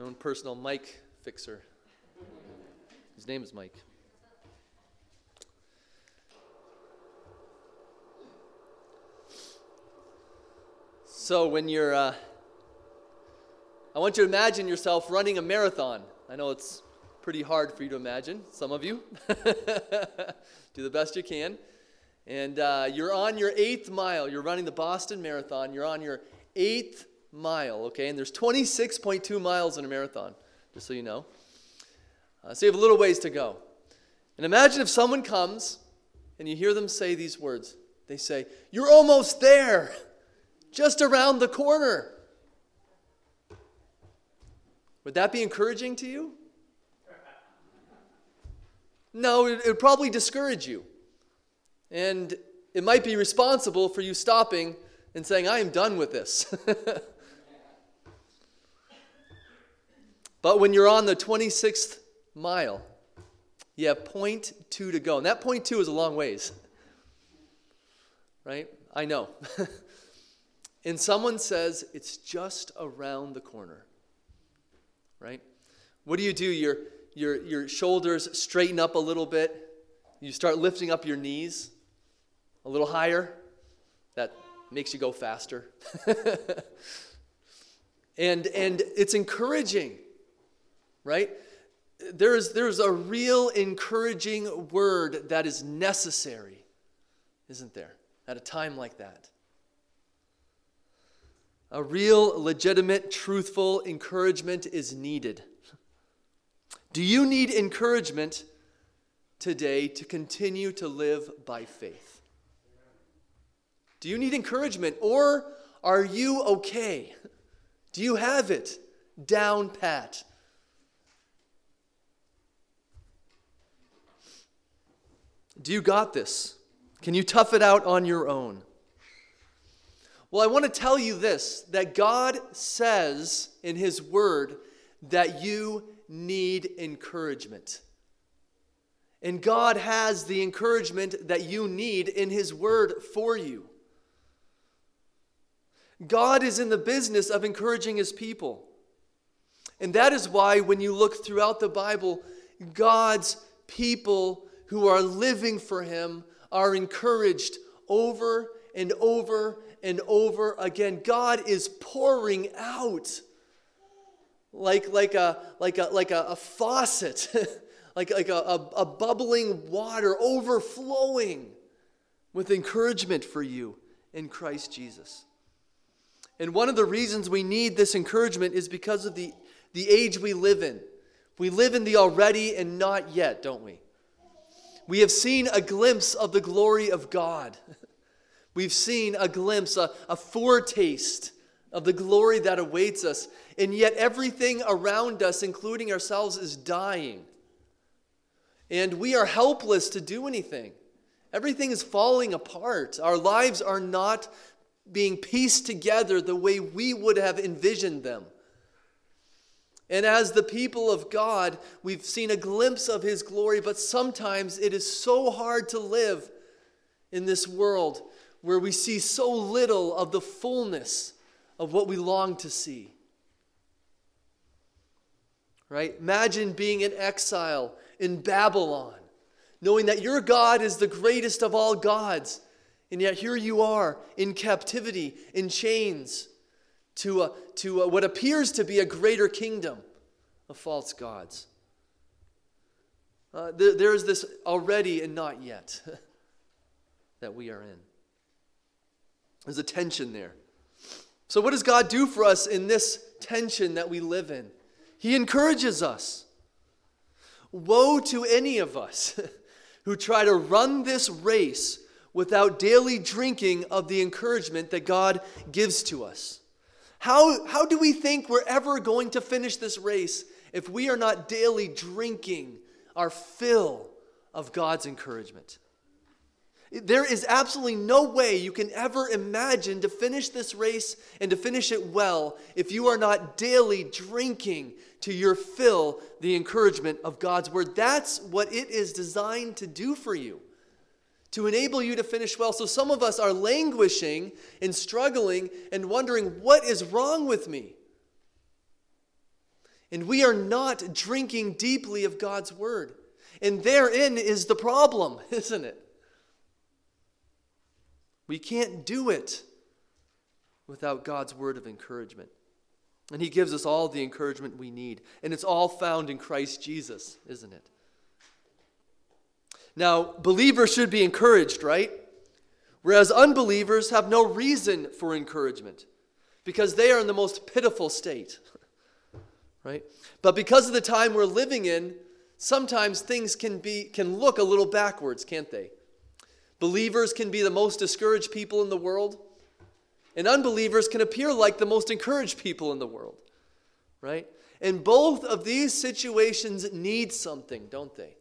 my own personal mic fixer. His name is Mike. So when you're, uh, I want you to imagine yourself running a marathon. I know it's pretty hard for you to imagine, some of you. Do the best you can. And uh, you're on your eighth mile. You're running the Boston Marathon. You're on your eighth mile, okay? And there's 26.2 miles in a marathon, just so you know. Uh, so you have a little ways to go. And imagine if someone comes and you hear them say these words. They say, You're almost there, just around the corner. Would that be encouraging to you? No, it would probably discourage you. And it might be responsible for you stopping and saying, I am done with this. but when you're on the 26th mile, you have point two to go. And that point two is a long ways. Right? I know. and someone says, it's just around the corner. Right? What do you do? Your, your, your shoulders straighten up a little bit. You start lifting up your knees a little higher. That makes you go faster. and, and it's encouraging, right? There's, there's a real encouraging word that is necessary, isn't there, at a time like that? A real, legitimate, truthful encouragement is needed. Do you need encouragement today to continue to live by faith? Do you need encouragement or are you okay? Do you have it down pat? Do you got this? Can you tough it out on your own? Well, I want to tell you this that God says in His Word that you need encouragement. And God has the encouragement that you need in His Word for you. God is in the business of encouraging his people. And that is why, when you look throughout the Bible, God's people who are living for him are encouraged over and over and over again. God is pouring out like, like, a, like, a, like a, a faucet, like, like a, a, a bubbling water overflowing with encouragement for you in Christ Jesus. And one of the reasons we need this encouragement is because of the, the age we live in. We live in the already and not yet, don't we? We have seen a glimpse of the glory of God. We've seen a glimpse, a, a foretaste of the glory that awaits us. And yet, everything around us, including ourselves, is dying. And we are helpless to do anything. Everything is falling apart. Our lives are not being pieced together the way we would have envisioned them. And as the people of God, we've seen a glimpse of His glory, but sometimes it is so hard to live in this world where we see so little of the fullness of what we long to see. Right? Imagine being in exile in Babylon, knowing that your God is the greatest of all gods and yet here you are in captivity, in chains, to, a, to a, what appears to be a greater kingdom of false gods. Uh, there, there is this already and not yet that we are in. There's a tension there. So, what does God do for us in this tension that we live in? He encourages us. Woe to any of us who try to run this race without daily drinking of the encouragement that God gives to us? How, how do we think we're ever going to finish this race if we are not daily drinking our fill of God's encouragement? There is absolutely no way you can ever imagine to finish this race and to finish it well if you are not daily drinking to your fill the encouragement of God's word. That's what it is designed to do for you to enable you to finish well. So some of us are languishing and struggling and wondering, what is wrong with me? And we are not drinking deeply of God's word. And therein is the problem, isn't it? We can't do it without God's word of encouragement. And He gives us all the encouragement we need. And it's all found in Christ Jesus, isn't it? Now, believers should be encouraged, right? Whereas unbelievers have no reason for encouragement because they are in the most pitiful state, right? But because of the time we're living in, sometimes things can be can look a little backwards, can't they? Believers can be the most discouraged people in the world, and unbelievers can appear like the most encouraged people in the world, right? And both of these situations need something, don't they?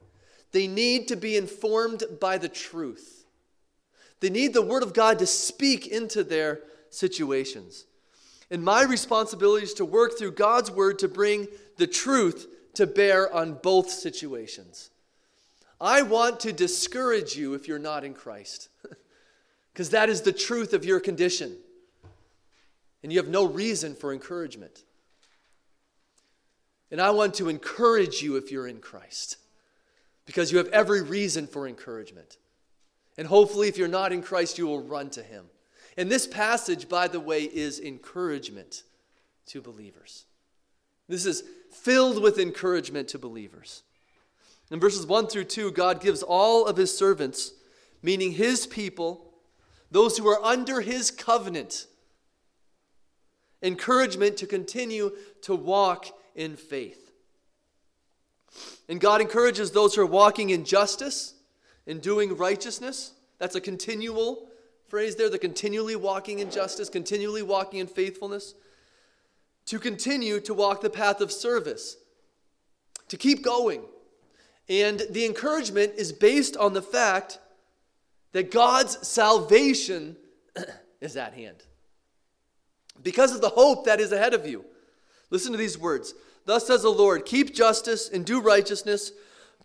They need to be informed by the truth. They need the Word of God to speak into their situations. And my responsibility is to work through God's Word to bring the truth to bear on both situations. I want to discourage you if you're not in Christ, because that is the truth of your condition. And you have no reason for encouragement. And I want to encourage you if you're in Christ, because you have every reason for encouragement. And hopefully, if you're not in Christ, you will run to Him. And this passage, by the way, is encouragement to believers. This is filled with encouragement to believers. In verses 1 through 2, God gives all of his servants, meaning his people, those who are under his covenant, encouragement to continue to walk in faith. And God encourages those who are walking in justice and doing righteousness. That's a continual phrase there, the continually walking in justice, continually walking in faithfulness to continue to walk the path of service, to keep going. And the encouragement is based on the fact that God's salvation is at hand. Because of the hope that is ahead of you. Listen to these words. Thus says the Lord, keep justice and do righteousness,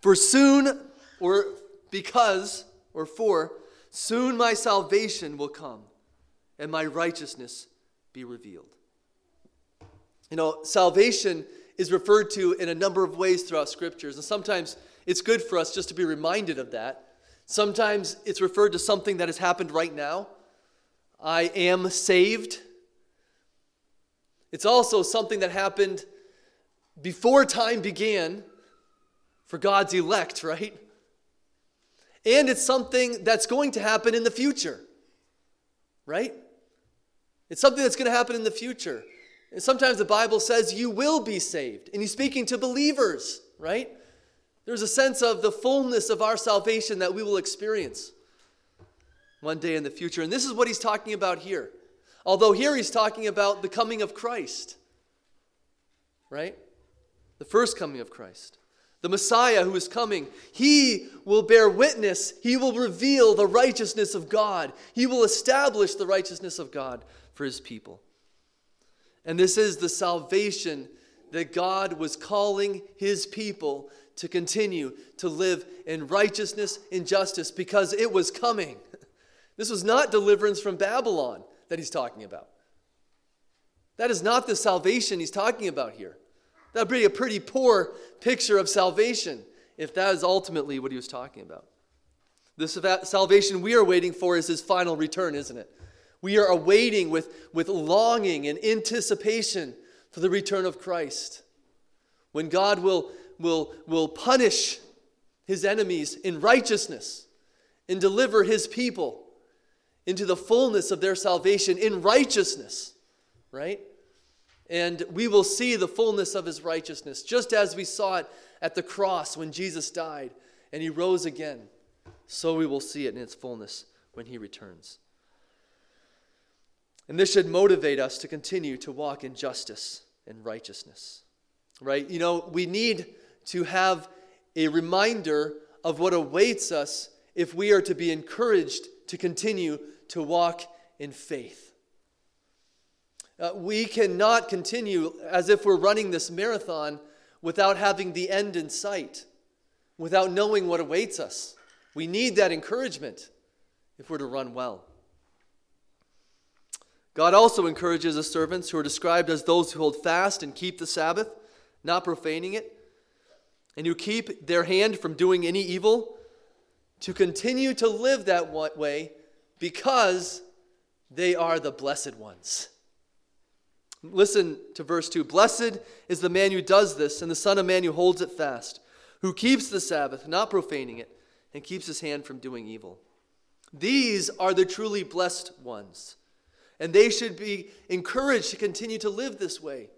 for soon, or because, or for, soon my salvation will come, and my righteousness be revealed. You know, salvation is referred to in a number of ways throughout scriptures, and sometimes it's good for us just to be reminded of that. Sometimes it's referred to something that has happened right now. I am saved. It's also something that happened before time began for God's elect, right? And it's something that's going to happen in the future, right? It's something that's going to happen in the future. And sometimes the Bible says you will be saved, and he's speaking to believers, right? There's a sense of the fullness of our salvation that we will experience one day in the future. And this is what he's talking about here. Although here he's talking about the coming of Christ, right? The first coming of Christ. The Messiah who is coming, he will bear witness. He will reveal the righteousness of God. He will establish the righteousness of God for his people. And this is the salvation that God was calling his people to continue to live in righteousness and justice because it was coming. This was not deliverance from Babylon that he's talking about. That is not the salvation he's talking about here. That would be a pretty poor picture of salvation if that is ultimately what he was talking about. The salvation we are waiting for is his final return, isn't it? We are awaiting with, with longing and anticipation for the return of Christ. When God will, will, will punish his enemies in righteousness and deliver his people into the fullness of their salvation in righteousness, right? And we will see the fullness of his righteousness, just as we saw it at the cross when Jesus died and he rose again. So we will see it in its fullness when he returns. And this should motivate us to continue to walk in justice and righteousness. Right? You know, we need to have a reminder of what awaits us if we are to be encouraged to continue to walk in faith. Uh, we cannot continue as if we're running this marathon without having the end in sight, without knowing what awaits us. We need that encouragement if we're to run well. God also encourages his servants who are described as those who hold fast and keep the Sabbath, not profaning it, and who keep their hand from doing any evil, to continue to live that way because they are the blessed ones. Listen to verse 2 Blessed is the man who does this, and the Son of Man who holds it fast, who keeps the Sabbath, not profaning it, and keeps his hand from doing evil. These are the truly blessed ones, and they should be encouraged to continue to live this way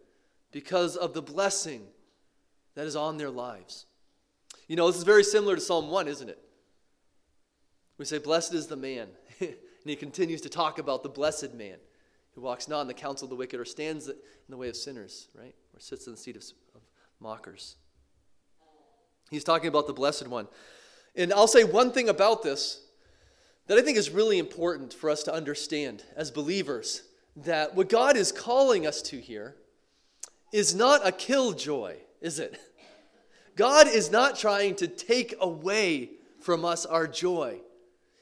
because of the blessing that is on their lives. You know, this is very similar to Psalm 1, isn't it? We say, Blessed is the man. and he continues to talk about the blessed man who walks not in the counsel of the wicked or stands in the way of sinners, right? Or sits in the seat of, of mockers. He's talking about the blessed one. And I'll say one thing about this that I think is really important for us to understand as believers that what God is calling us to here is not a killjoy, is it? God is not trying to take away from us our joy.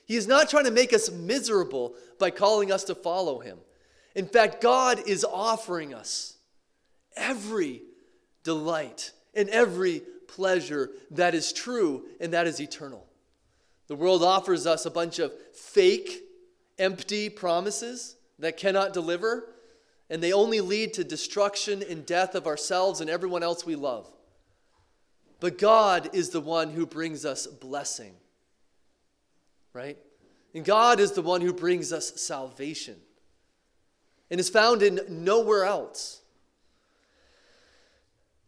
He is not trying to make us miserable by calling us to follow him. In fact, God is offering us every delight and every pleasure that is true and that is eternal. The world offers us a bunch of fake, empty promises that cannot deliver, and they only lead to destruction and death of ourselves and everyone else we love. But God is the one who brings us blessing, right? And God is the one who brings us salvation and is found in nowhere else.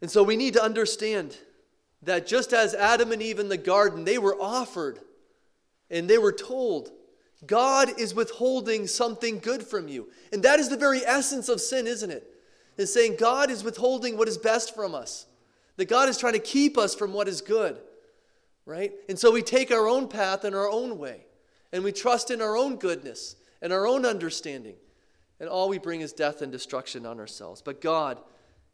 And so we need to understand that just as Adam and Eve in the garden, they were offered and they were told, God is withholding something good from you. And that is the very essence of sin, isn't it? Is saying God is withholding what is best from us. That God is trying to keep us from what is good. Right? And so we take our own path and our own way. And we trust in our own goodness and our own understanding. And all we bring is death and destruction on ourselves. But God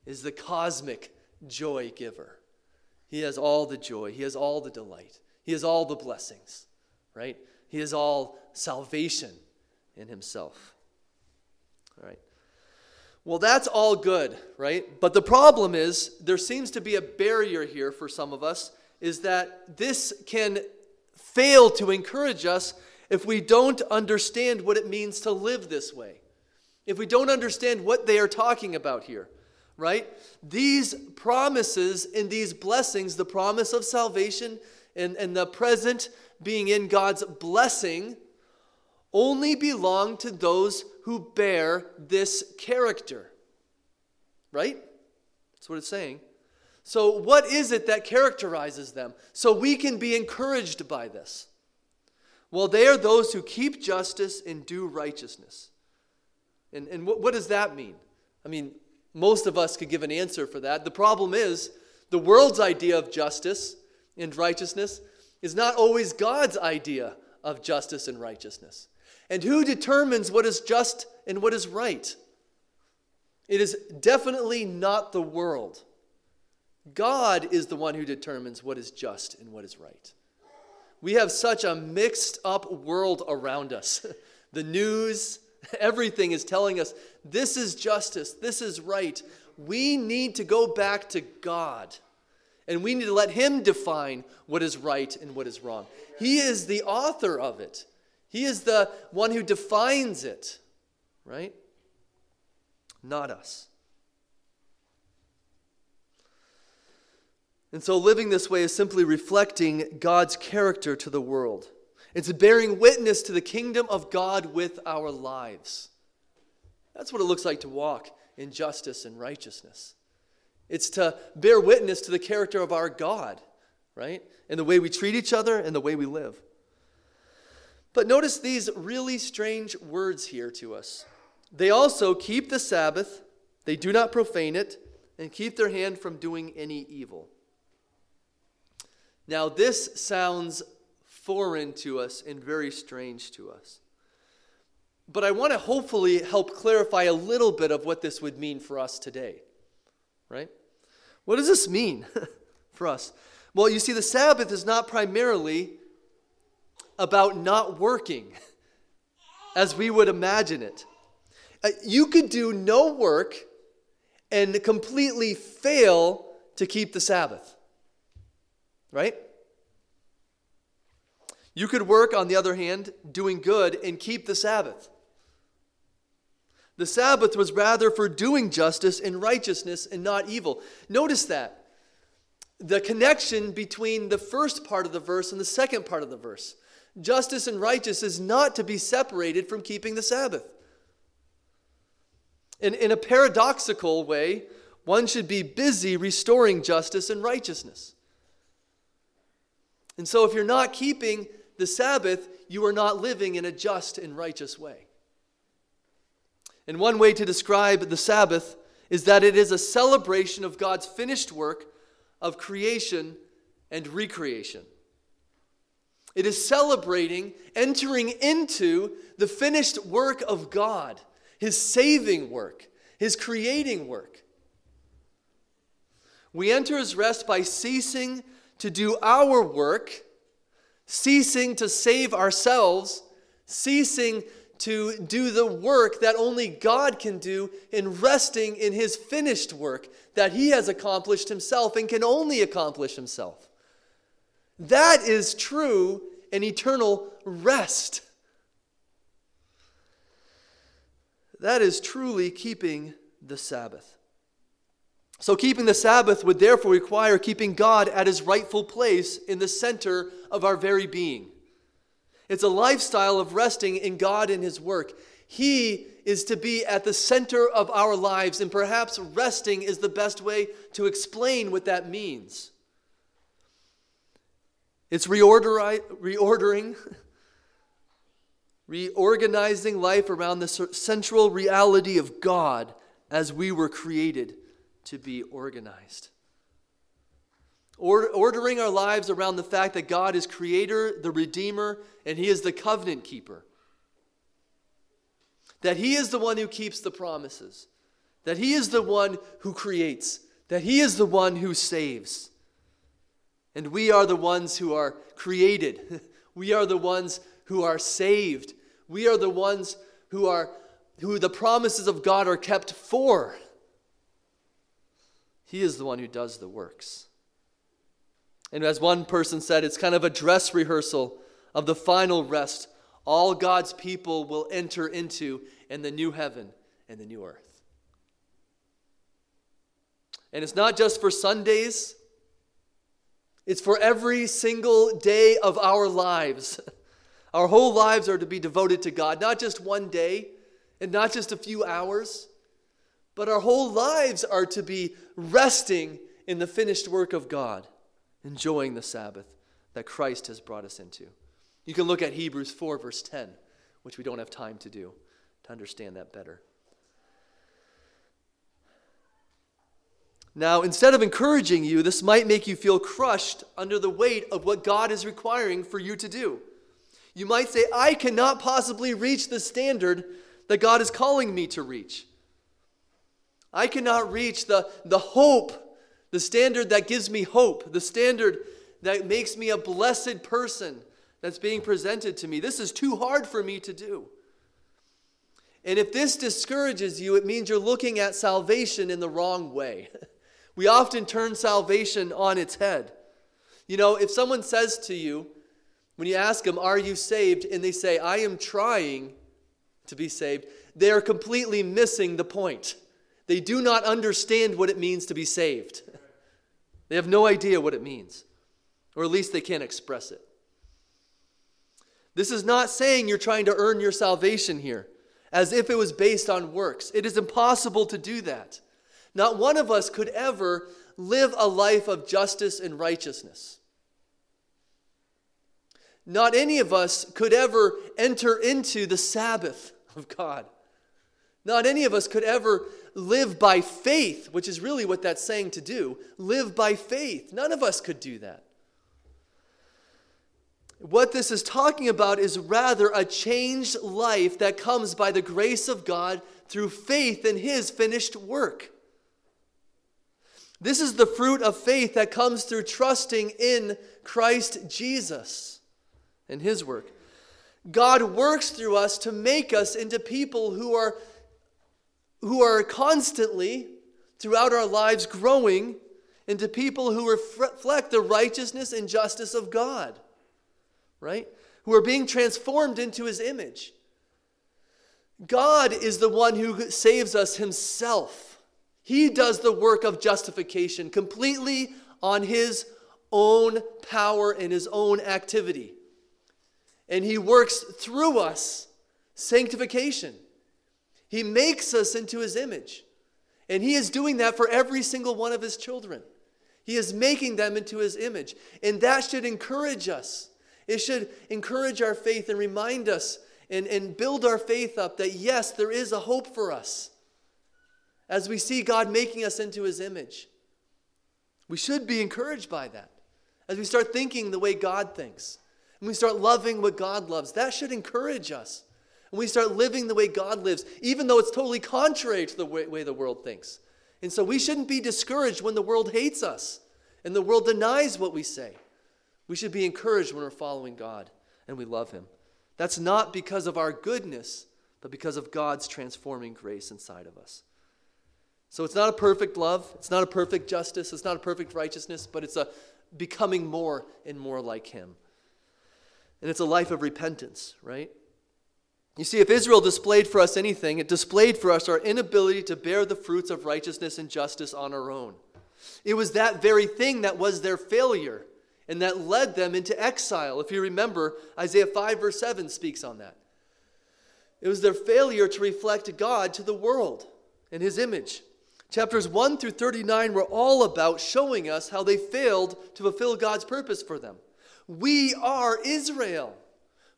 is the cosmic joy giver. He has all the joy, He has all the delight, He has all the blessings, right? He has all salvation in Himself. All right. Well, that's all good, right? But the problem is there seems to be a barrier here for some of us is that this can fail to encourage us if we don't understand what it means to live this way if we don't understand what they are talking about here, right? These promises and these blessings, the promise of salvation and, and the present being in God's blessing, only belong to those who bear this character, right? That's what it's saying. So, what is it that characterizes them? So we can be encouraged by this. Well, they are those who keep justice and do righteousness. And, and what, what does that mean? I mean, most of us could give an answer for that. The problem is, the world's idea of justice and righteousness is not always God's idea of justice and righteousness. And who determines what is just and what is right? It is definitely not the world. God is the one who determines what is just and what is right. We have such a mixed up world around us. the news, Everything is telling us this is justice, this is right. We need to go back to God. And we need to let Him define what is right and what is wrong. He is the author of it, He is the one who defines it, right? Not us. And so living this way is simply reflecting God's character to the world. It's bearing witness to the kingdom of God with our lives. That's what it looks like to walk in justice and righteousness. It's to bear witness to the character of our God, right? And the way we treat each other and the way we live. But notice these really strange words here to us. They also keep the Sabbath, they do not profane it, and keep their hand from doing any evil. Now, this sounds foreign to us and very strange to us. But I want to hopefully help clarify a little bit of what this would mean for us today. Right? What does this mean for us? Well, you see, the Sabbath is not primarily about not working as we would imagine it. Uh, you could do no work and completely fail to keep the Sabbath. Right? You could work, on the other hand, doing good and keep the Sabbath. The Sabbath was rather for doing justice and righteousness and not evil. Notice that. The connection between the first part of the verse and the second part of the verse. Justice and righteousness is not to be separated from keeping the Sabbath. In, in a paradoxical way, one should be busy restoring justice and righteousness. And so, if you're not keeping the Sabbath, you are not living in a just and righteous way. And one way to describe the Sabbath is that it is a celebration of God's finished work of creation and recreation. It is celebrating entering into the finished work of God, His saving work, His creating work. We enter His rest by ceasing to do our work, ceasing to save ourselves, ceasing to do the work that only God can do in resting in his finished work that he has accomplished himself and can only accomplish himself. That is true and eternal rest. That is truly keeping the Sabbath. So, keeping the Sabbath would therefore require keeping God at his rightful place in the center of our very being. It's a lifestyle of resting in God and His work. He is to be at the center of our lives, and perhaps resting is the best way to explain what that means. It's reorder, reordering, reorganizing life around the central reality of God as we were created to be organized ordering our lives around the fact that God is creator, the redeemer, and he is the covenant keeper. That he is the one who keeps the promises. That he is the one who creates. That he is the one who saves. And we are the ones who are created. we are the ones who are saved. We are the ones who are who the promises of God are kept for. He is the one who does the works. And as one person said, it's kind of a dress rehearsal of the final rest all God's people will enter into in the new heaven and the new earth. And it's not just for Sundays, it's for every single day of our lives. Our whole lives are to be devoted to God, not just one day and not just a few hours, but our whole lives are to be resting in the finished work of God enjoying the Sabbath that Christ has brought us into. You can look at Hebrews 4, verse 10, which we don't have time to do to understand that better. Now, instead of encouraging you, this might make you feel crushed under the weight of what God is requiring for you to do. You might say, I cannot possibly reach the standard that God is calling me to reach. I cannot reach the, the hope the standard that gives me hope, the standard that makes me a blessed person that's being presented to me. This is too hard for me to do. And if this discourages you, it means you're looking at salvation in the wrong way. We often turn salvation on its head. You know, if someone says to you, when you ask them, Are you saved? and they say, I am trying to be saved, they are completely missing the point. They do not understand what it means to be saved. They have no idea what it means, or at least they can't express it. This is not saying you're trying to earn your salvation here, as if it was based on works. It is impossible to do that. Not one of us could ever live a life of justice and righteousness. Not any of us could ever enter into the Sabbath of God. Not any of us could ever live by faith, which is really what that's saying to do. Live by faith. None of us could do that. What this is talking about is rather a changed life that comes by the grace of God through faith in His finished work. This is the fruit of faith that comes through trusting in Christ Jesus and His work. God works through us to make us into people who are who are constantly throughout our lives growing into people who reflect the righteousness and justice of God, right? Who are being transformed into his image. God is the one who saves us himself. He does the work of justification completely on his own power and his own activity. And he works through us sanctification. He makes us into his image. And he is doing that for every single one of his children. He is making them into his image. And that should encourage us. It should encourage our faith and remind us and, and build our faith up that yes, there is a hope for us as we see God making us into his image. We should be encouraged by that as we start thinking the way God thinks and we start loving what God loves. That should encourage us. And we start living the way God lives, even though it's totally contrary to the way, way the world thinks. And so we shouldn't be discouraged when the world hates us and the world denies what we say. We should be encouraged when we're following God and we love Him. That's not because of our goodness, but because of God's transforming grace inside of us. So it's not a perfect love, it's not a perfect justice, it's not a perfect righteousness, but it's a becoming more and more like Him. And it's a life of repentance, right? You see, if Israel displayed for us anything, it displayed for us our inability to bear the fruits of righteousness and justice on our own. It was that very thing that was their failure and that led them into exile. If you remember, Isaiah 5, verse 7 speaks on that. It was their failure to reflect God to the world in His image. Chapters 1 through 39 were all about showing us how they failed to fulfill God's purpose for them. We are Israel.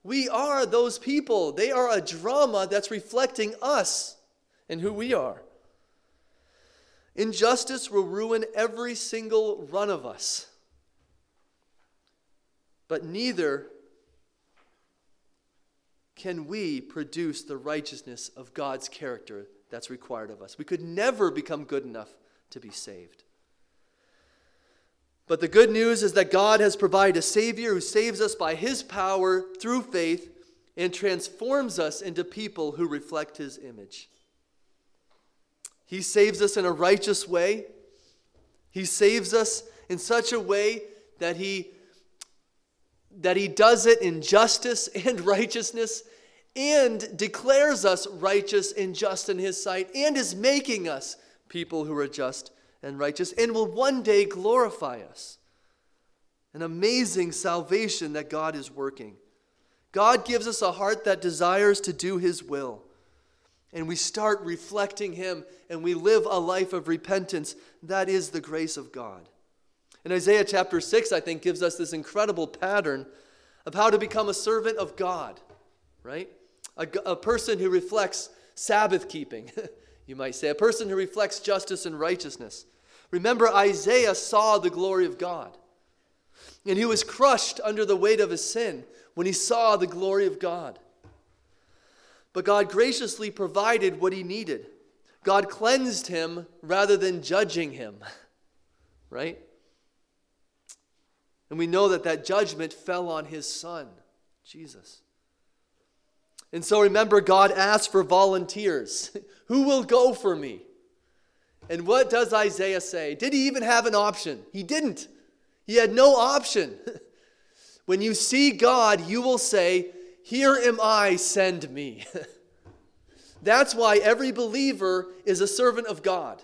We are those people. They are a drama that's reflecting us and who we are. Injustice will ruin every single one of us. But neither can we produce the righteousness of God's character that's required of us. We could never become good enough to be saved. But the good news is that God has provided a Savior who saves us by His power through faith and transforms us into people who reflect His image. He saves us in a righteous way. He saves us in such a way that He that he does it in justice and righteousness and declares us righteous and just in his sight and is making us people who are just and righteous and will one day glorify us. An amazing salvation that God is working. God gives us a heart that desires to do His will. And we start reflecting Him and we live a life of repentance. That is the grace of God. And Isaiah chapter 6, I think, gives us this incredible pattern of how to become a servant of God, right? A, a person who reflects Sabbath keeping, you might say, a person who reflects justice and righteousness. Remember, Isaiah saw the glory of God. And he was crushed under the weight of his sin when he saw the glory of God. But God graciously provided what he needed. God cleansed him rather than judging him. Right? And we know that that judgment fell on his son, Jesus. And so remember, God asked for volunteers. Who will go for me? And what does Isaiah say? Did he even have an option? He didn't. He had no option. when you see God, you will say, Here am I, send me. That's why every believer is a servant of God.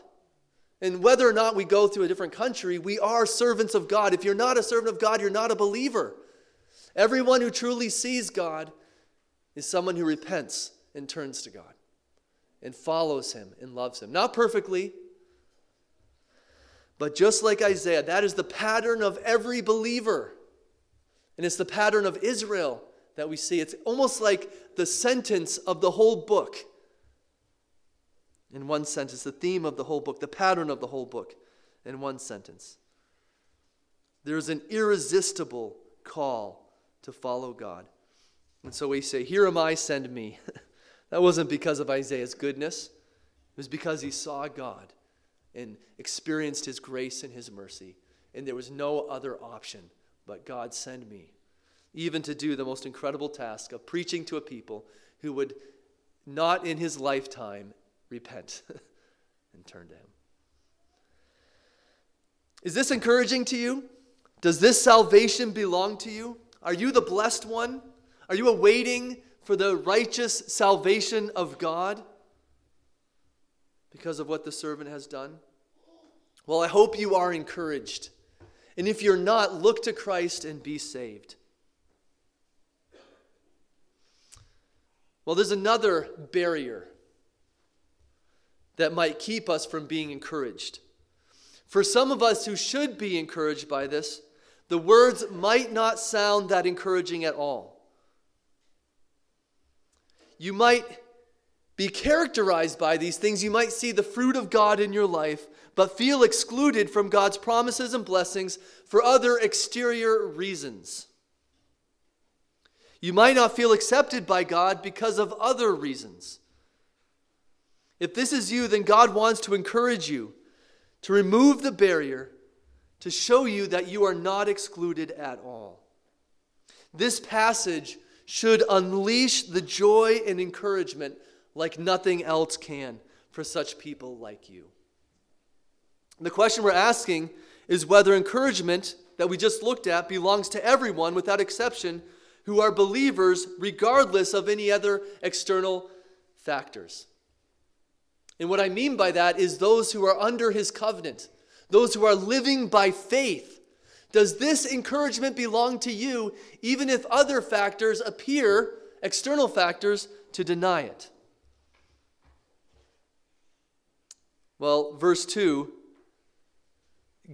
And whether or not we go to a different country, we are servants of God. If you're not a servant of God, you're not a believer. Everyone who truly sees God is someone who repents and turns to God and follows Him and loves Him. Not perfectly, but just like Isaiah, that is the pattern of every believer. And it's the pattern of Israel that we see. It's almost like the sentence of the whole book. In one sentence, the theme of the whole book, the pattern of the whole book, in one sentence. There's an irresistible call to follow God. And so we say, Here am I, send me. that wasn't because of Isaiah's goodness, it was because he saw God and experienced his grace and his mercy. And there was no other option but God send me, even to do the most incredible task of preaching to a people who would not in his lifetime repent and turn to him. Is this encouraging to you? Does this salvation belong to you? Are you the blessed one? Are you awaiting for the righteous salvation of God because of what the servant has done? Well, I hope you are encouraged. And if you're not, look to Christ and be saved. Well, there's another barrier that might keep us from being encouraged. For some of us who should be encouraged by this, the words might not sound that encouraging at all. You might be characterized by these things. You might see the fruit of God in your life, but feel excluded from God's promises and blessings for other exterior reasons. You might not feel accepted by God because of other reasons. If this is you, then God wants to encourage you to remove the barrier to show you that you are not excluded at all. This passage should unleash the joy and encouragement like nothing else can for such people like you. The question we're asking is whether encouragement that we just looked at belongs to everyone without exception who are believers regardless of any other external factors. And what I mean by that is those who are under his covenant, those who are living by faith. Does this encouragement belong to you, even if other factors appear, external factors, to deny it? Well, verse 2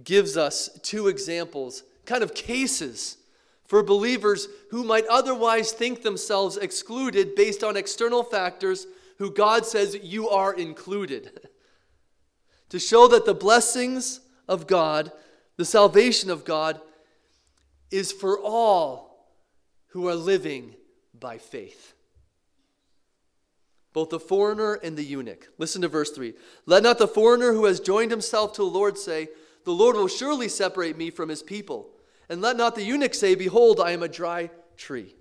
gives us two examples, kind of cases for believers who might otherwise think themselves excluded based on external factors, who God says you are included. to show that the blessings of God, the salvation of God, is for all who are living by faith. Both the foreigner and the eunuch. Listen to verse 3. Let not the foreigner who has joined himself to the Lord say, The Lord will surely separate me from his people. And let not the eunuch say, Behold, I am a dry tree.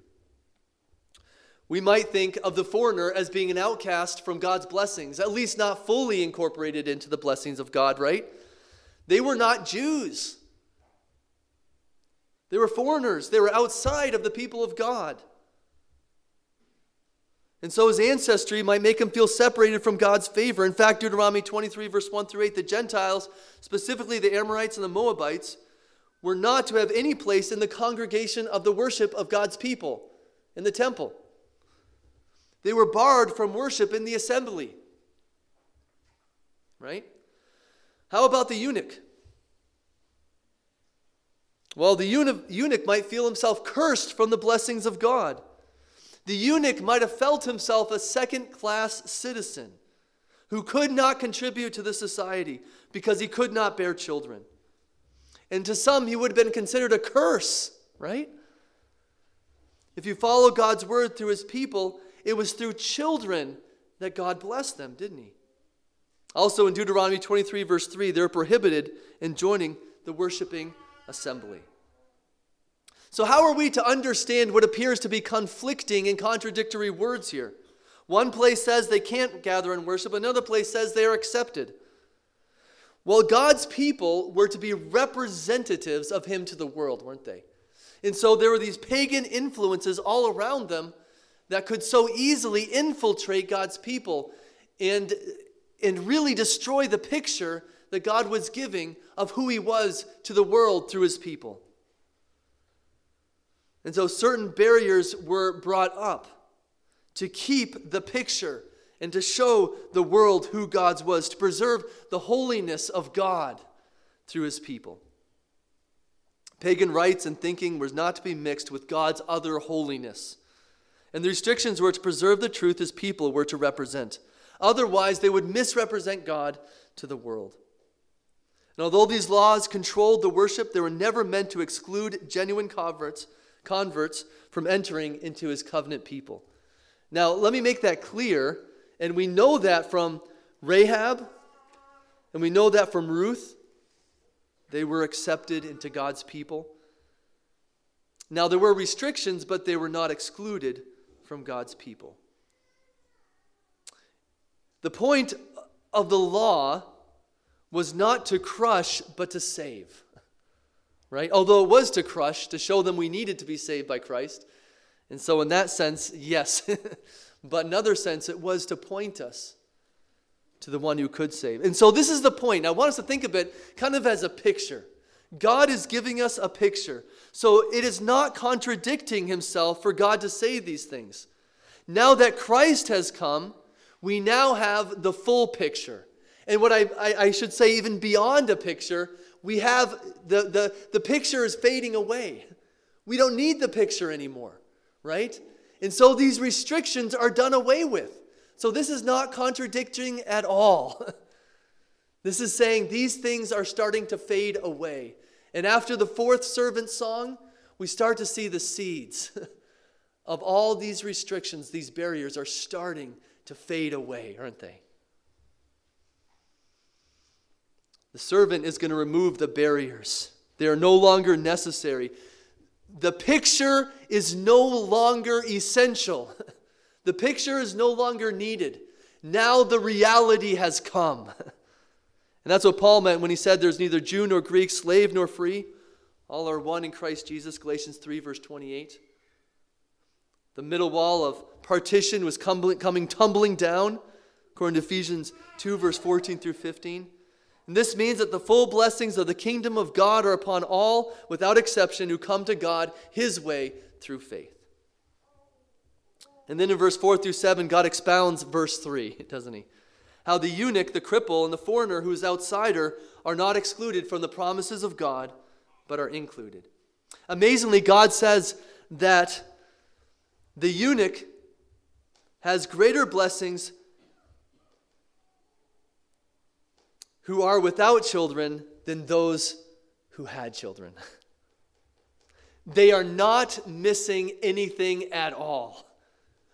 We might think of the foreigner as being an outcast from God's blessings, at least not fully incorporated into the blessings of God, right? They were not Jews. They were foreigners. They were outside of the people of God. And so his ancestry might make him feel separated from God's favor. In fact, Deuteronomy 23, verse 1 through 8, the Gentiles, specifically the Amorites and the Moabites, were not to have any place in the congregation of the worship of God's people in the temple. They were barred from worship in the assembly. Right? How about the eunuch? Well, the eunuch might feel himself cursed from the blessings of God. The eunuch might have felt himself a second class citizen who could not contribute to the society because he could not bear children. And to some, he would have been considered a curse, right? If you follow God's word through his people, it was through children that God blessed them, didn't he? Also in Deuteronomy 23, verse 3, they're prohibited in joining the worshiping assembly. So, how are we to understand what appears to be conflicting and contradictory words here? One place says they can't gather and worship, another place says they are accepted. Well, God's people were to be representatives of Him to the world, weren't they? And so there were these pagan influences all around them that could so easily infiltrate God's people and, and really destroy the picture that God was giving of who He was to the world through His people. And so certain barriers were brought up to keep the picture and to show the world who God's was, to preserve the holiness of God through his people. Pagan rites and thinking was not to be mixed with God's other holiness. And the restrictions were to preserve the truth his people were to represent. Otherwise, they would misrepresent God to the world. And although these laws controlled the worship, they were never meant to exclude genuine converts, converts from entering into his covenant people. Now, let me make that clear and we know that from Rahab, and we know that from Ruth. They were accepted into God's people. Now, there were restrictions, but they were not excluded from God's people. The point of the law was not to crush, but to save. Right? Although it was to crush, to show them we needed to be saved by Christ. And so, in that sense, yes. but another sense, it was to point us to the one who could save. And so, this is the point. I want us to think of it kind of as a picture. God is giving us a picture. So, it is not contradicting himself for God to say these things. Now that Christ has come, we now have the full picture. And what I, I, I, should say, even beyond a picture, we have the, the, the picture is fading away. We don't need the picture anymore, right? And so these restrictions are done away with. So this is not contradicting at all. this is saying these things are starting to fade away. And after the fourth servant song, we start to see the seeds of all these restrictions, these barriers are starting to fade away, aren't they? The servant is going to remove the barriers, they are no longer necessary. The picture is no longer essential. The picture is no longer needed. Now the reality has come. And that's what Paul meant when he said there's neither Jew nor Greek, slave nor free. All are one in Christ Jesus, Galatians 3, verse 28. The middle wall of partition was coming tumbling down, according to Ephesians 2, verse 14 through 15. And this means that the full blessings of the kingdom of God are upon all, without exception, who come to God his way through faith. And then in verse 4 through 7, God expounds verse 3, doesn't he? How the eunuch, the cripple, and the foreigner who is outsider are not excluded from the promises of God, but are included. Amazingly, God says that the eunuch has greater blessings who are without children than those who had children. they are not missing anything at all.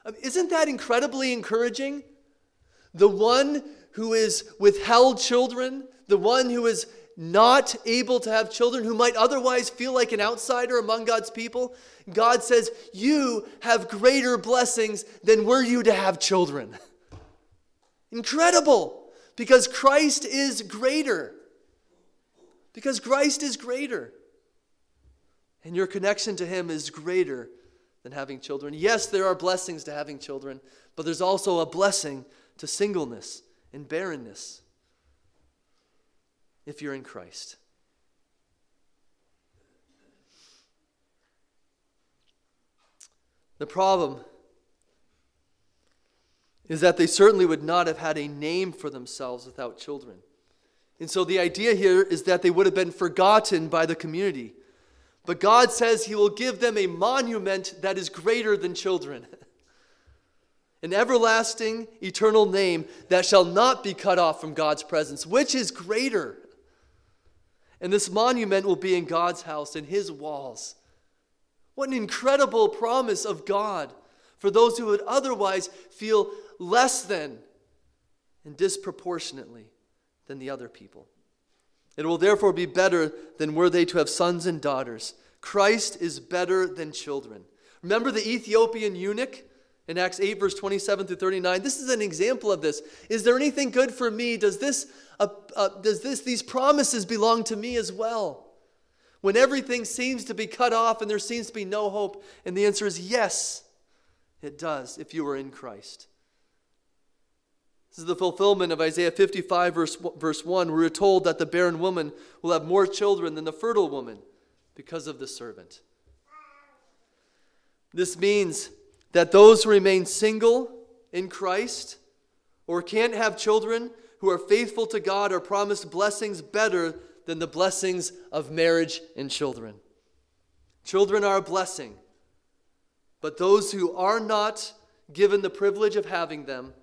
Um, isn't that incredibly encouraging? The one who is withheld children, the one who is not able to have children, who might otherwise feel like an outsider among God's people, God says, You have greater blessings than were you to have children. Incredible because Christ is greater. Because Christ is greater. And your connection to Him is greater than having children. Yes, there are blessings to having children, but there's also a blessing to singleness and barrenness if you're in Christ. The problem is that they certainly would not have had a name for themselves without children. And so the idea here is that they would have been forgotten by the community. But God says He will give them a monument that is greater than children. An everlasting, eternal name that shall not be cut off from God's presence, which is greater. And this monument will be in God's house, in His walls. What an incredible promise of God for those who would otherwise feel less than and disproportionately than the other people. It will therefore be better than were they to have sons and daughters. Christ is better than children. Remember the Ethiopian eunuch in Acts 8, verse 27 through 39? This is an example of this. Is there anything good for me? Does this, uh, uh, does this, these promises belong to me as well? When everything seems to be cut off and there seems to be no hope? And the answer is yes, it does if you are in Christ. This is the fulfillment of Isaiah 55, verse, verse 1, where we're told that the barren woman will have more children than the fertile woman because of the servant. This means that those who remain single in Christ or can't have children who are faithful to God are promised blessings better than the blessings of marriage and children. Children are a blessing, but those who are not given the privilege of having them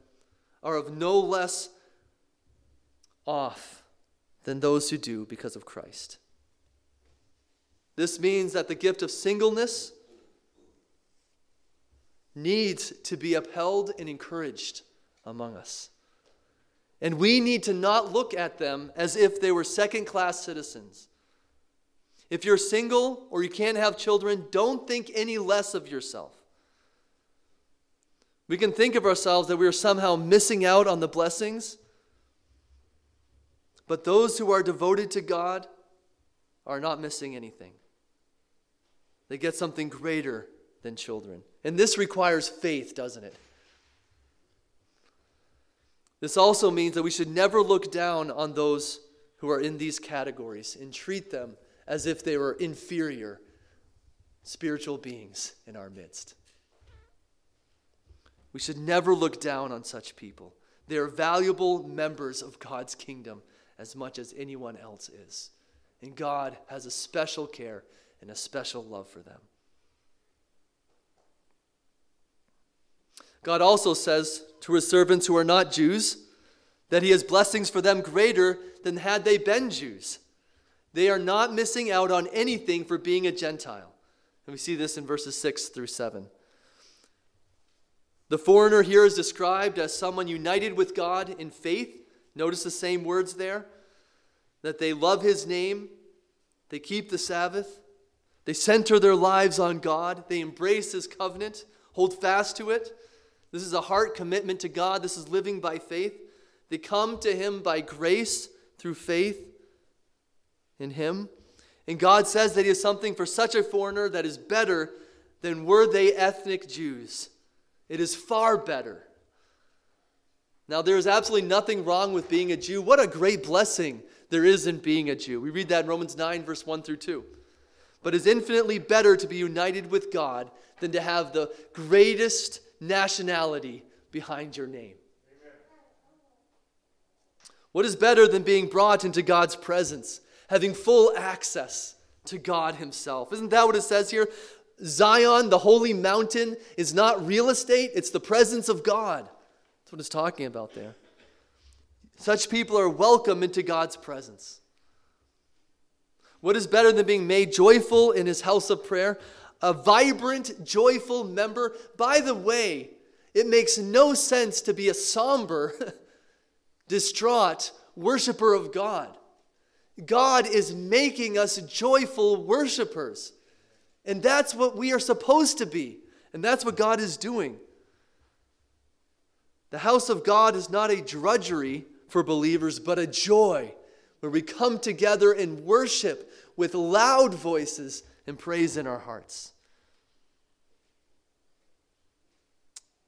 are of no less off than those who do because of Christ. This means that the gift of singleness needs to be upheld and encouraged among us. And we need to not look at them as if they were second class citizens. If you're single or you can't have children, don't think any less of yourself. We can think of ourselves that we are somehow missing out on the blessings. But those who are devoted to God are not missing anything. They get something greater than children. And this requires faith, doesn't it? This also means that we should never look down on those who are in these categories and treat them as if they were inferior spiritual beings in our midst. We should never look down on such people. They are valuable members of God's kingdom as much as anyone else is. And God has a special care and a special love for them. God also says to his servants who are not Jews that he has blessings for them greater than had they been Jews. They are not missing out on anything for being a Gentile. And we see this in verses 6 through 7. The foreigner here is described as someone united with God in faith. Notice the same words there that they love his name, they keep the Sabbath, they center their lives on God, they embrace his covenant, hold fast to it. This is a heart commitment to God, this is living by faith. They come to him by grace through faith in him. And God says that he has something for such a foreigner that is better than were they ethnic Jews. It is far better. Now, there is absolutely nothing wrong with being a Jew. What a great blessing there is in being a Jew. We read that in Romans 9, verse 1 through 2. But it's infinitely better to be united with God than to have the greatest nationality behind your name. What is better than being brought into God's presence, having full access to God Himself? Isn't that what it says here? Zion, the holy mountain, is not real estate, it's the presence of God. That's what it's talking about there. Such people are welcome into God's presence. What is better than being made joyful in His house of prayer? A vibrant, joyful member. By the way, it makes no sense to be a somber distraught worshiper of God. God is making us joyful worshipers. And that's what we are supposed to be. And that's what God is doing. The house of God is not a drudgery for believers, but a joy where we come together and worship with loud voices and praise in our hearts.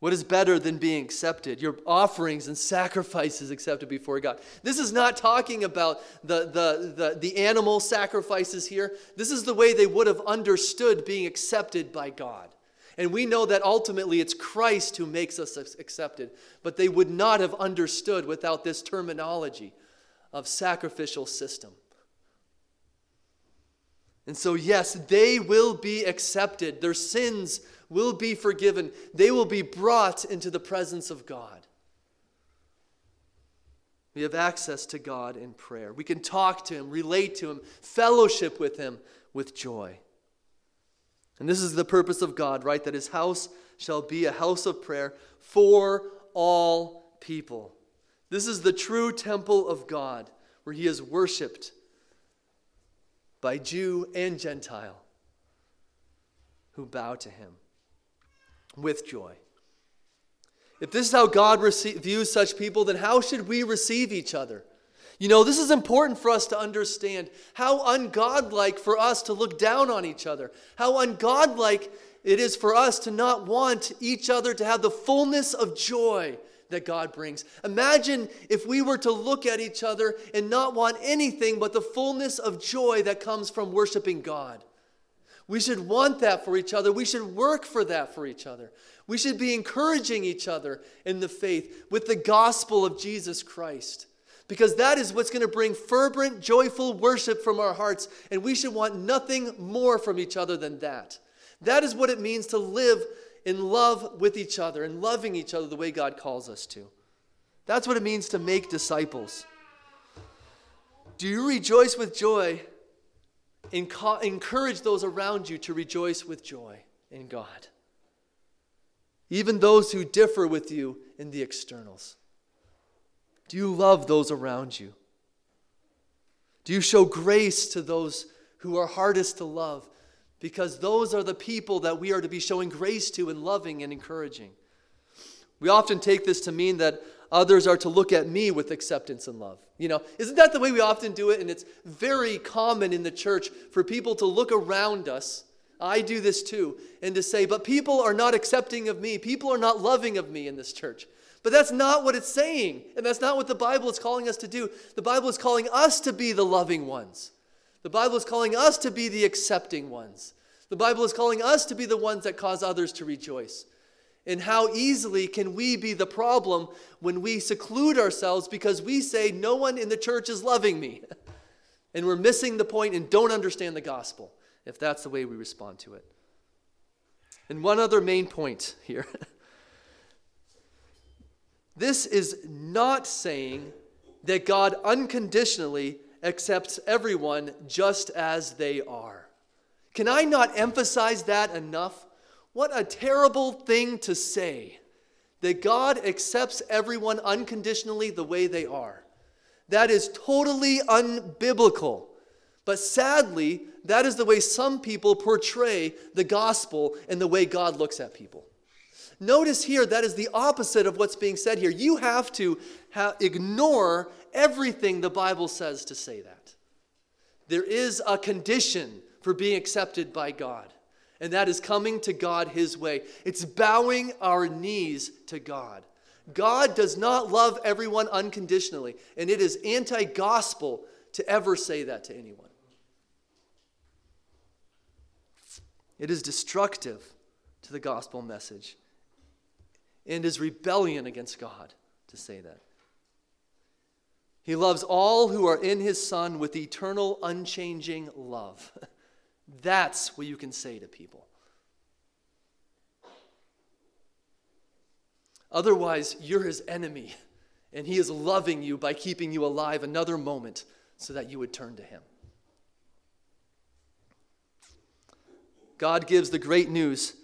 What is better than being accepted? Your offerings and sacrifices accepted before God. This is not talking about the, the, the, the, animal sacrifices here. This is the way they would have understood being accepted by God. And we know that ultimately it's Christ who makes us accepted. But they would not have understood without this terminology of sacrificial system. And so, yes, they will be accepted. Their sins will be forgiven. They will be brought into the presence of God. We have access to God in prayer. We can talk to Him, relate to Him, fellowship with Him with joy. And this is the purpose of God, right? That His house shall be a house of prayer for all people. This is the true temple of God where He is worshiped by Jew and Gentile who bow to Him with joy. If this is how God views such people, then how should we receive each other? You know, this is important for us to understand how ungodlike for us to look down on each other, how ungodlike it is for us to not want each other to have the fullness of joy that God brings. Imagine if we were to look at each other and not want anything but the fullness of joy that comes from worshiping God. We should want that for each other. We should work for that for each other. We should be encouraging each other in the faith with the gospel of Jesus Christ. Because that is what's going to bring fervent, joyful worship from our hearts. And we should want nothing more from each other than that. That is what it means to live in love with each other and loving each other the way God calls us to. That's what it means to make disciples. Do you rejoice with joy encourage those around you to rejoice with joy in God. Even those who differ with you in the externals. Do you love those around you? Do you show grace to those who are hardest to love? Because those are the people that we are to be showing grace to and loving and encouraging. We often take this to mean that others are to look at me with acceptance and love. You know, isn't that the way we often do it? And it's very common in the church for people to look around us. I do this too, and to say, but people are not accepting of me. People are not loving of me in this church. But that's not what it's saying, and that's not what the Bible is calling us to do. The Bible is calling us to be the loving ones. The Bible is calling us to be the accepting ones. The Bible is calling us to be the ones that cause others to rejoice. And how easily can we be the problem when we seclude ourselves because we say, No one in the church is loving me? and we're missing the point and don't understand the gospel if that's the way we respond to it. And one other main point here this is not saying that God unconditionally accepts everyone just as they are. Can I not emphasize that enough? What a terrible thing to say that God accepts everyone unconditionally the way they are. That is totally unbiblical. But sadly, that is the way some people portray the gospel and the way God looks at people. Notice here, that is the opposite of what's being said here. You have to ha- ignore everything the Bible says to say that. There is a condition for being accepted by God, and that is coming to God His way. It's bowing our knees to God. God does not love everyone unconditionally, and it is anti gospel to ever say that to anyone. It is destructive to the gospel message and is rebellion against God to say that. He loves all who are in his Son with eternal, unchanging love. That's what you can say to people. Otherwise, you're his enemy, and he is loving you by keeping you alive another moment so that you would turn to him. God gives the great news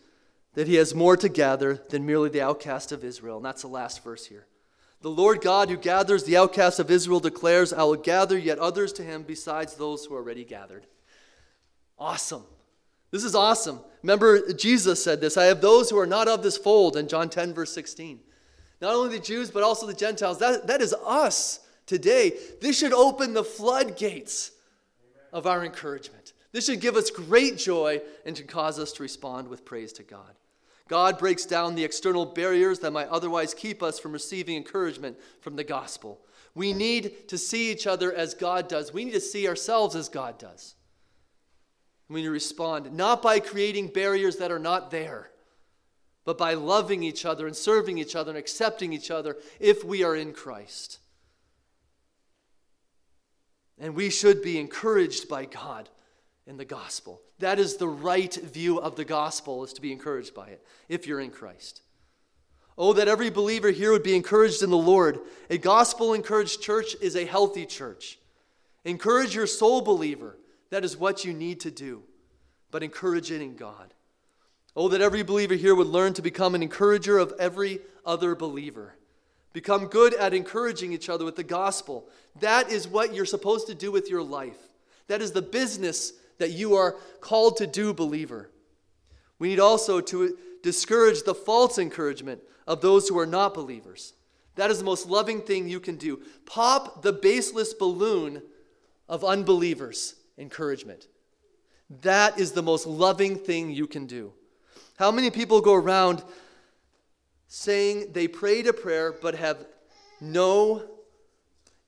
that he has more to gather than merely the outcast of Israel. And that's the last verse here. The Lord God who gathers the outcasts of Israel declares, I will gather yet others to him besides those who are already gathered. Awesome. This is awesome. Remember, Jesus said this I have those who are not of this fold in John 10, verse 16. Not only the Jews, but also the Gentiles. That, that is us today. This should open the floodgates of our encouragement. This should give us great joy and to cause us to respond with praise to God. God breaks down the external barriers that might otherwise keep us from receiving encouragement from the gospel. We need to see each other as God does. We need to see ourselves as God does. Need to respond not by creating barriers that are not there, but by loving each other and serving each other and accepting each other if we are in Christ. And we should be encouraged by God in the gospel. That is the right view of the gospel, is to be encouraged by it, if you're in Christ. Oh, that every believer here would be encouraged in the Lord. A gospel encouraged church is a healthy church. Encourage your soul believer. That is what you need to do. But encourage it in God. Oh, that every believer here would learn to become an encourager of every other believer. Become good at encouraging each other with the gospel. That is what you're supposed to do with your life. That is the business that you are called to do, believer. We need also to discourage the false encouragement of those who are not believers. That is the most loving thing you can do. Pop the baseless balloon of unbelievers' encouragement. That is the most loving thing you can do. How many people go around saying they prayed a prayer but have no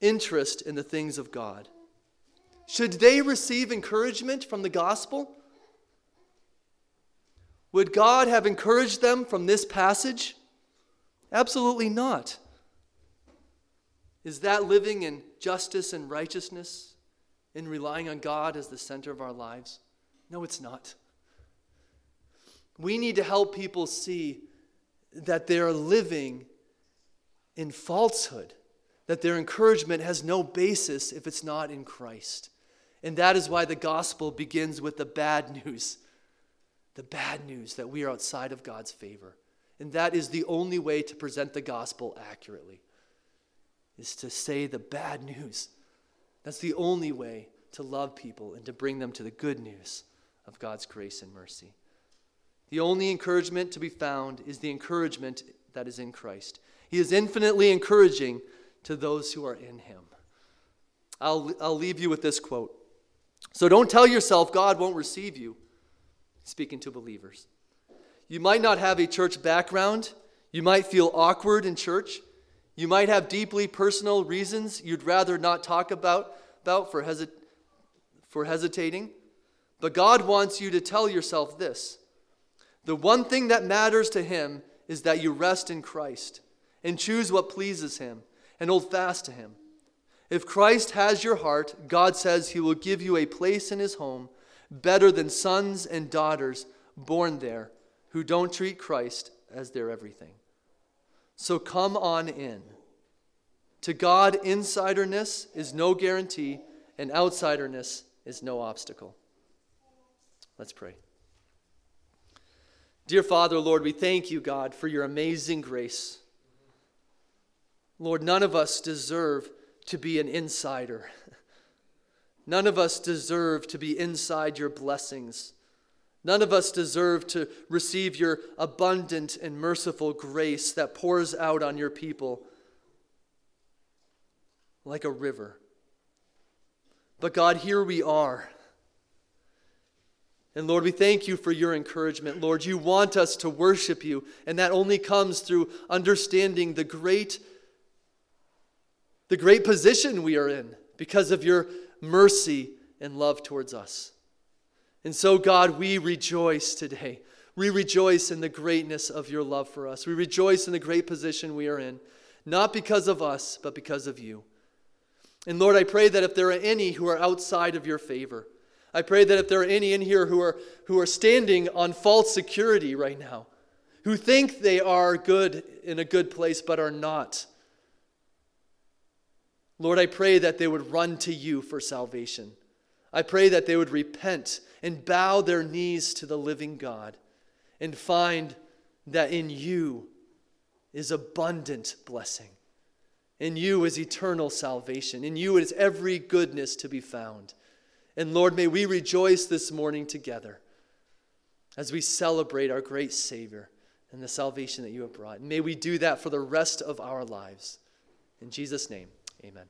interest in the things of God? Should they receive encouragement from the gospel? Would God have encouraged them from this passage? Absolutely not. Is that living in justice and righteousness and relying on God as the center of our lives? No, it's not. We need to help people see that they are living in falsehood, that their encouragement has no basis if it's not in Christ. And that is why the gospel begins with the bad news the bad news that we are outside of God's favor. And that is the only way to present the gospel accurately, is to say the bad news. That's the only way to love people and to bring them to the good news of God's grace and mercy. The only encouragement to be found is the encouragement that is in Christ. He is infinitely encouraging to those who are in Him. I'll, I'll leave you with this quote. So don't tell yourself God won't receive you, speaking to believers. You might not have a church background, you might feel awkward in church, you might have deeply personal reasons you'd rather not talk about, about for, hesit- for hesitating. But God wants you to tell yourself this the one thing that matters to Him is that you rest in Christ and choose what pleases Him and hold fast to Him. If Christ has your heart, God says He will give you a place in His home better than sons and daughters born there who don't treat Christ as their everything. So come on in. To God, insiderness is no guarantee, and outsiderness is no obstacle. Let's pray. Dear Father, Lord, we thank you, God, for your amazing grace. Lord, none of us deserve to be an insider. None of us deserve to be inside your blessings. None of us deserve to receive your abundant and merciful grace that pours out on your people like a river. But God, here we are. And Lord, we thank you for your encouragement. Lord, you want us to worship you, and that only comes through understanding the great the great position we are in because of your mercy and love towards us. And so, God, we rejoice today. We rejoice in the greatness of your love for us. We rejoice in the great position we are in, not because of us, but because of you. And Lord, I pray that if there are any who are outside of your favor, I pray that if there are any in here who are, who are standing on false security right now, who think they are good in a good place but are not, Lord, I pray that they would run to you for salvation. I pray that they would repent and bow their knees to the living God and find that in you is abundant blessing. In you is eternal salvation. In you is every goodness to be found. And Lord, may we rejoice this morning together as we celebrate our great Savior and the salvation that you have brought. And may we do that for the rest of our lives. In Jesus' name, amen.